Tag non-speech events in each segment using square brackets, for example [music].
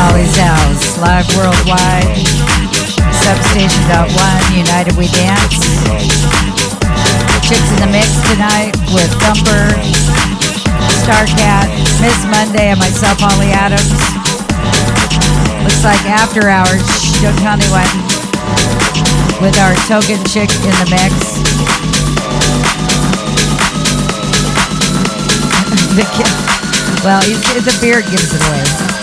Holly's House, live worldwide. Substation.one, United We Dance. Chicks in the Mix tonight with Thumper, Starcat, Miss Monday, and myself, Holly Adams. Looks like after hours, don't tell anyone, with our token chick in the mix. [laughs] The well, it's, the beard gives it away.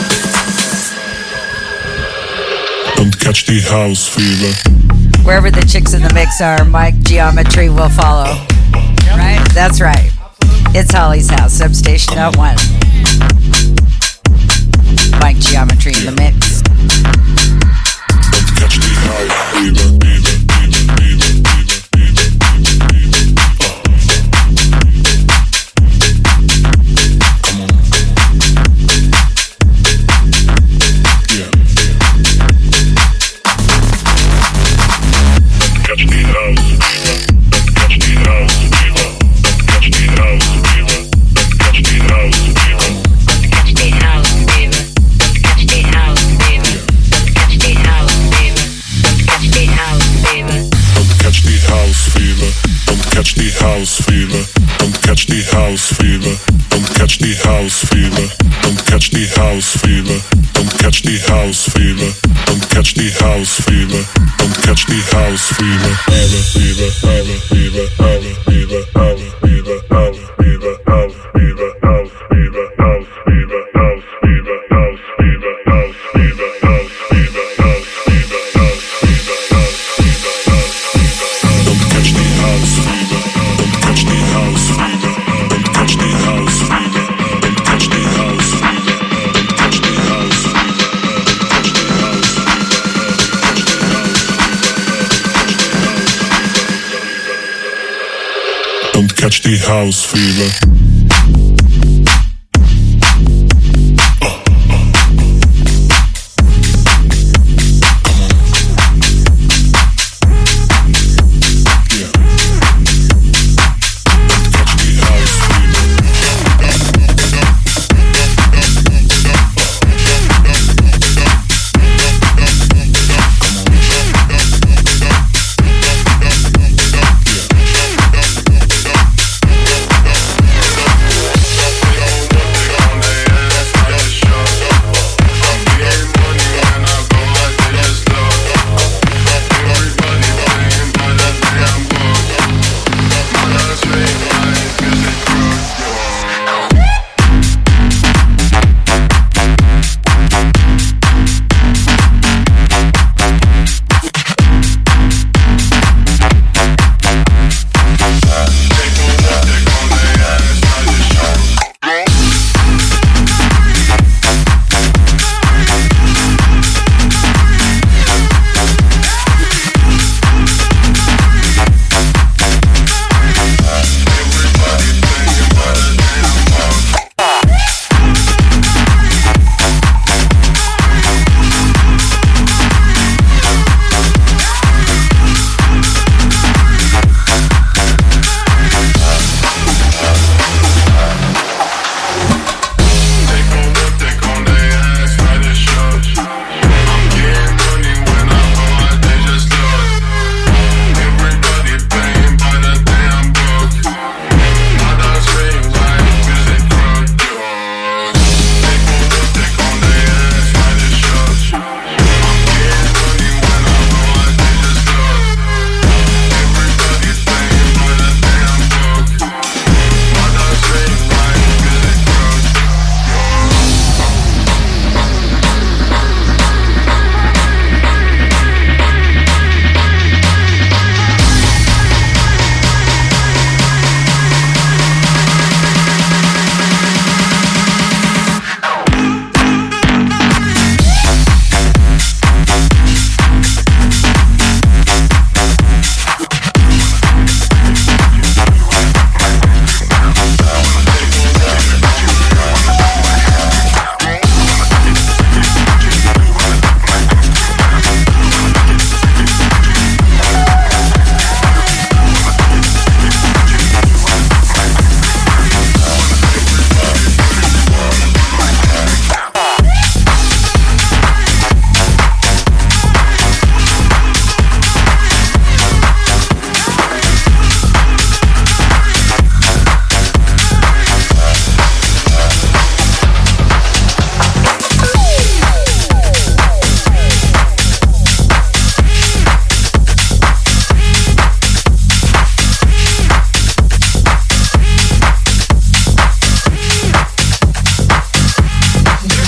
Don't catch the house fever. Wherever the chicks in the mix are, Mike Geometry will follow. Right? That's right. It's Holly's house, substation at one. Mike Geometry in the mix. catch the house fever. Don't catch the house fever. Don't catch the house fever. Don't catch the house fever. Don't catch the house fever. Don't catch the house fever. Fever, fever, fever, fever, fever, fever, fever. House fever.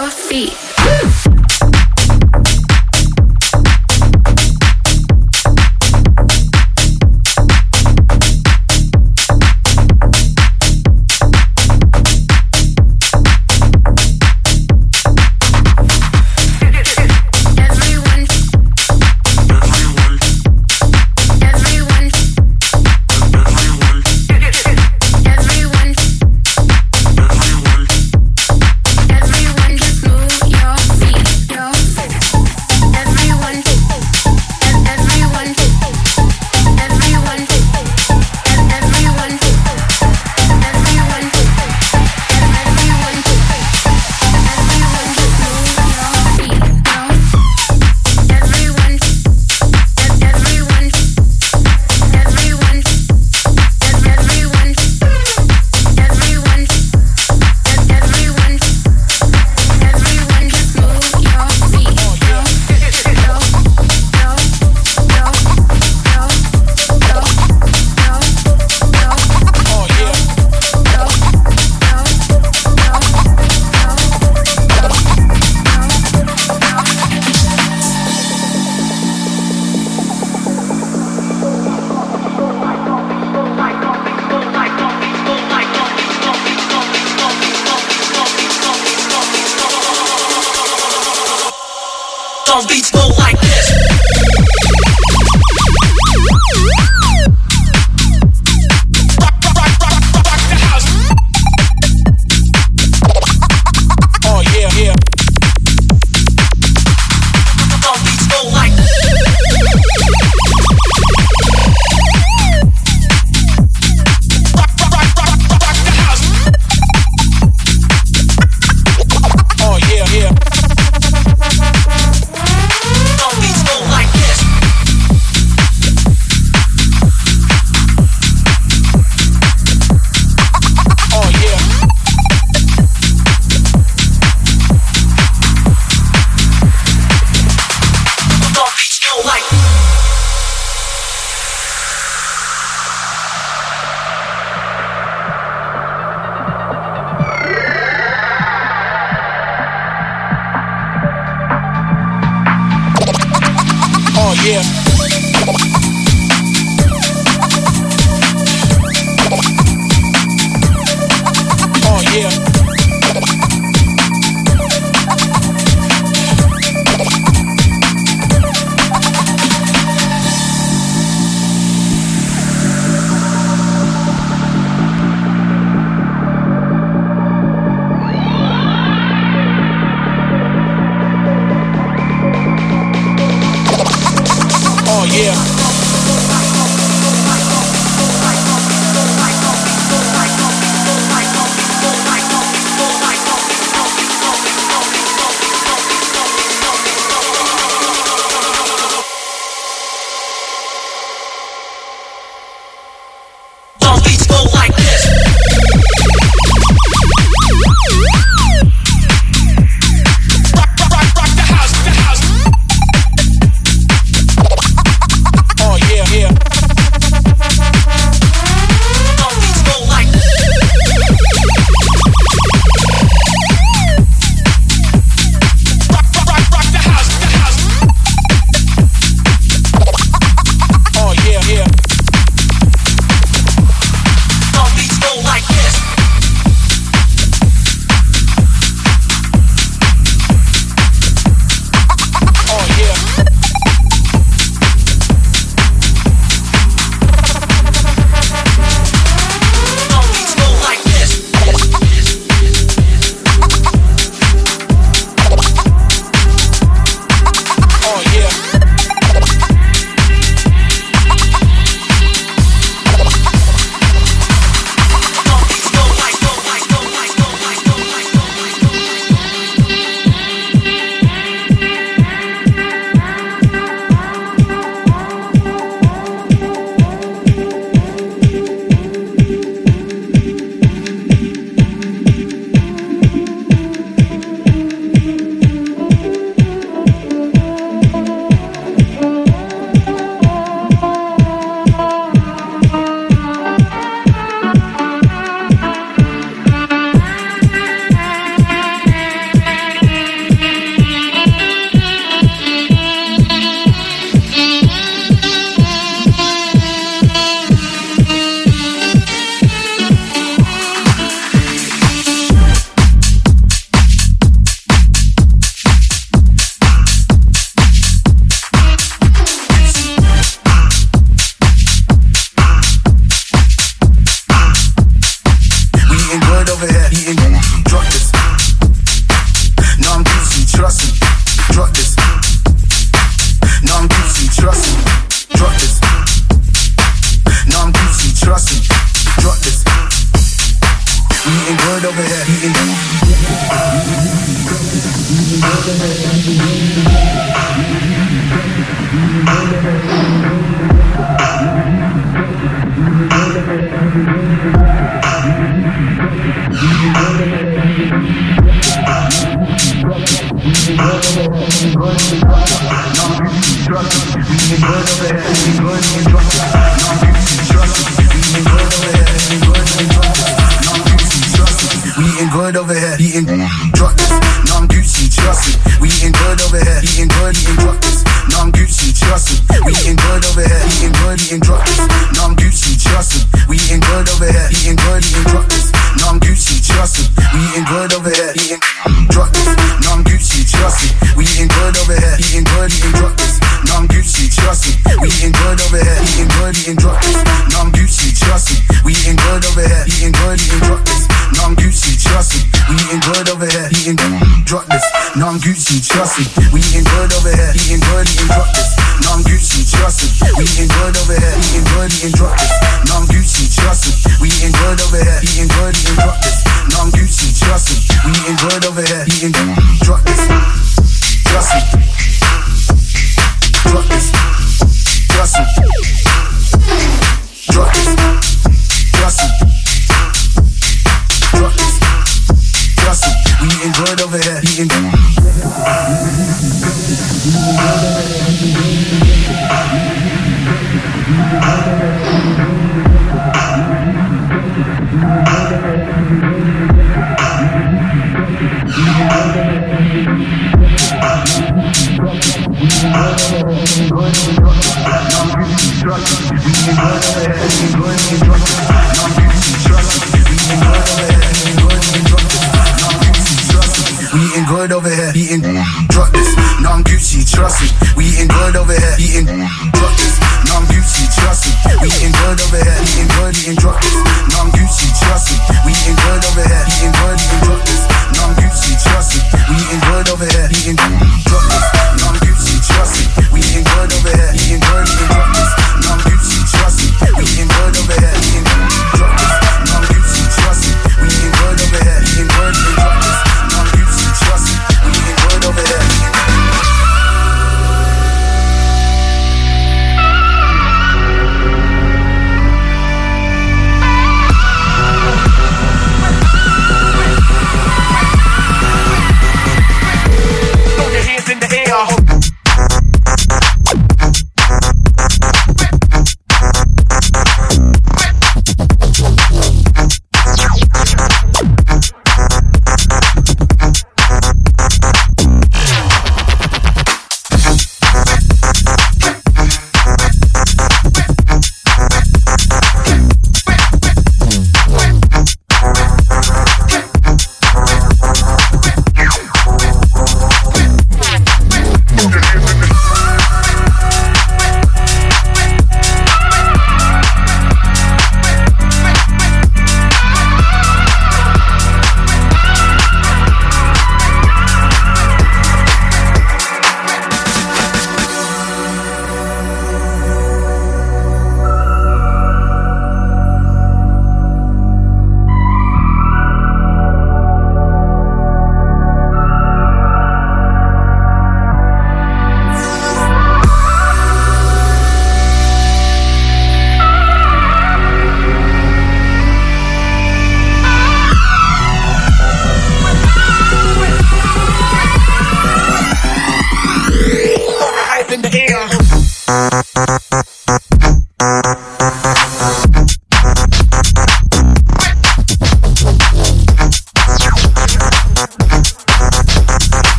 your feet.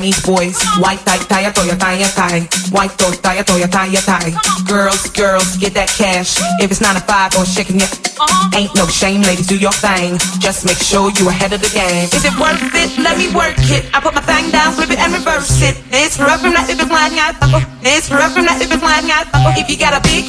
Chinese boys. White tie, tie, toya, tie, tie. White toy, tie, toya, tie, tie. Girls, girls, get that cash. If it's not a five or shaking it. Uh-huh. ain't no shame, ladies, do your thing. Just make sure you ahead of the game. Is it worth it? Let me work it. I put my thing down, flip it and reverse it. It's rough from that if it's lying, I fuck. Oh. It's rough from that if it's lying, I fuck. Oh. If you got a big.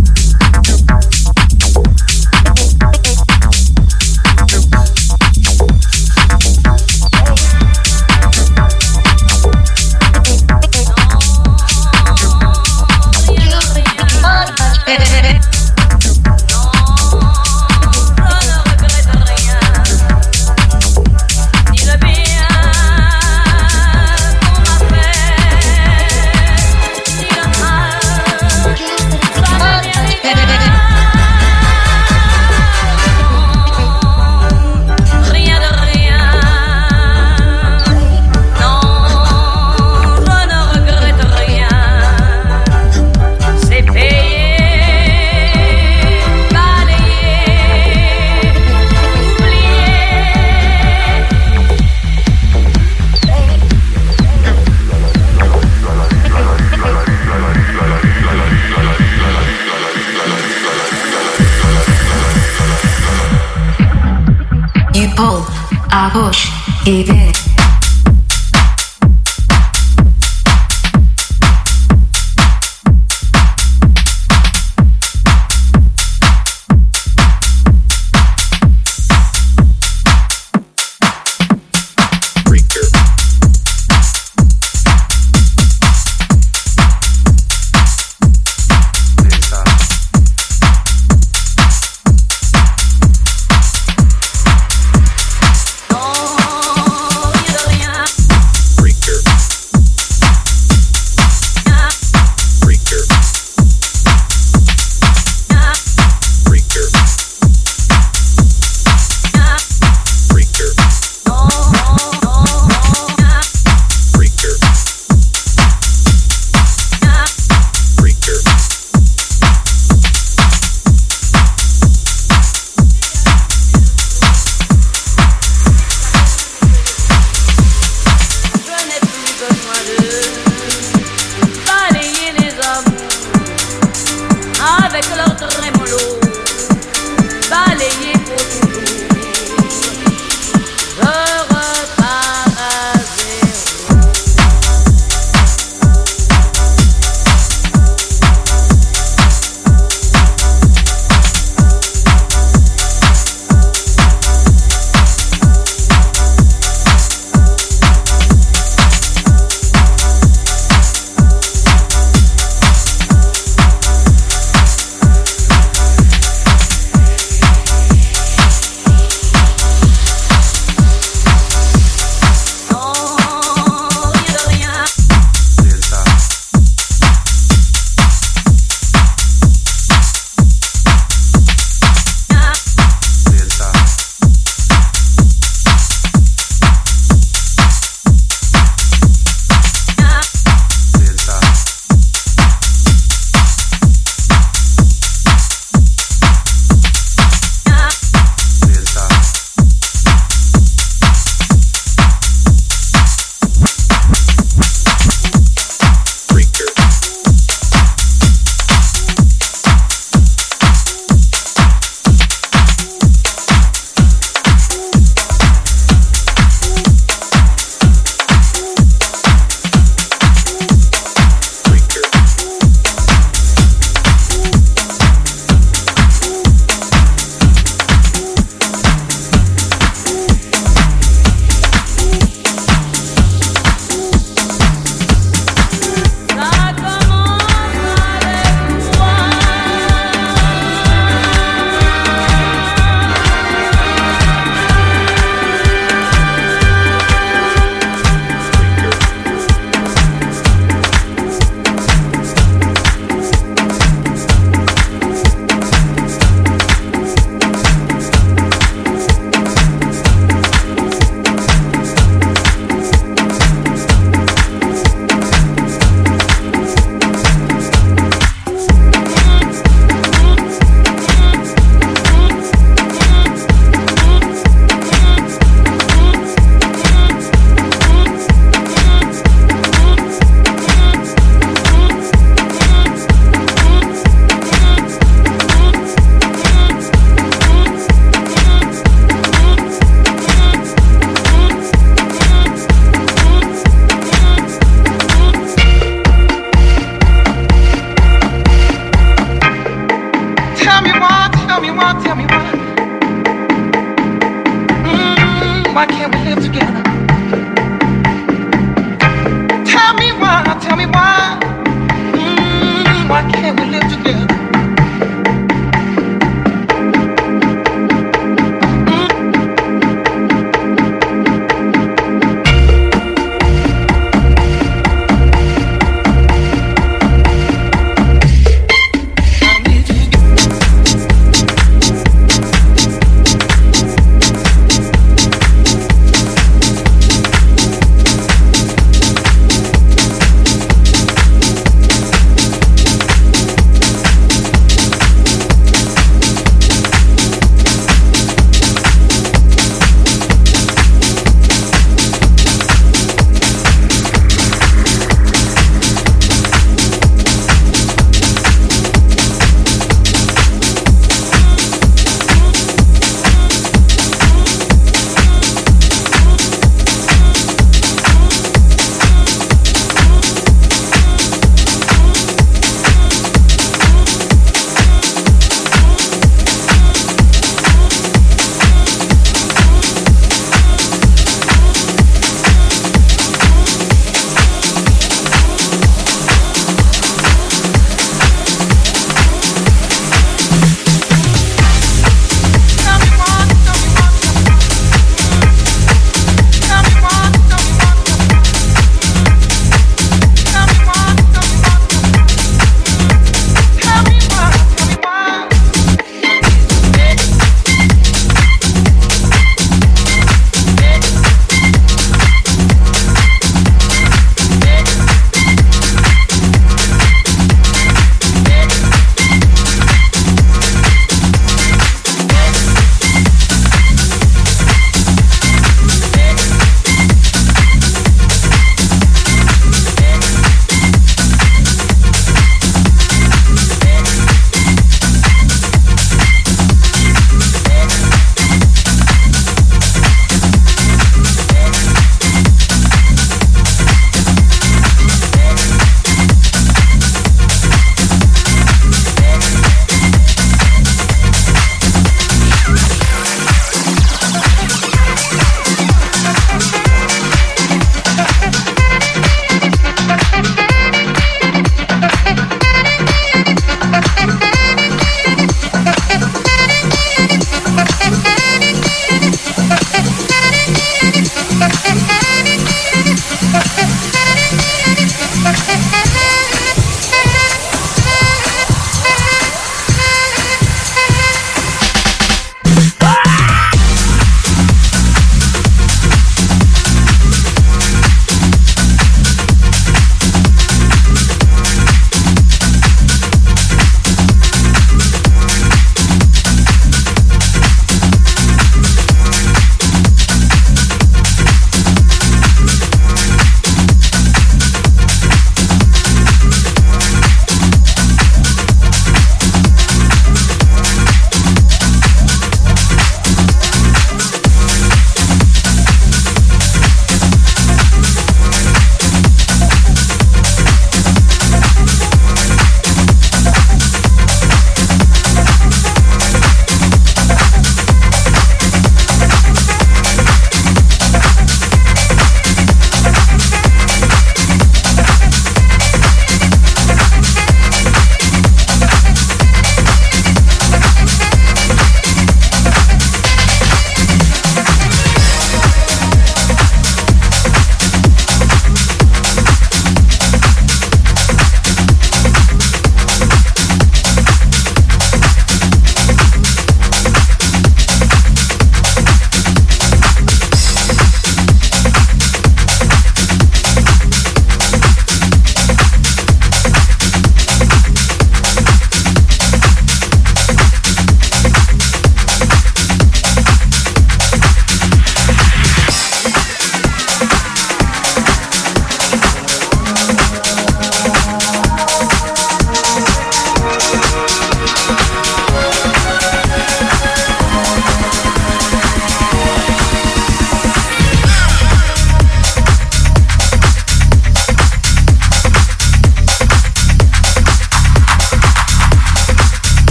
Oh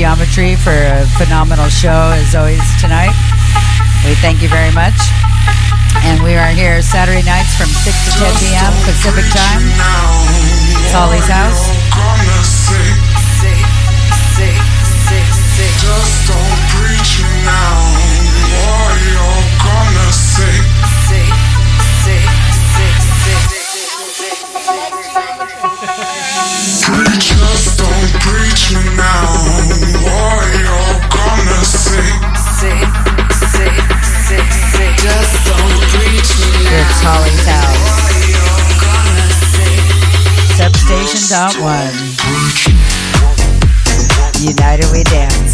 Geometry for a phenomenal show as always tonight. We thank you very much. And we are here Saturday nights from 6 to 10 p.m. Pacific time. It's Holly's house. House. Substation.1. United we dance.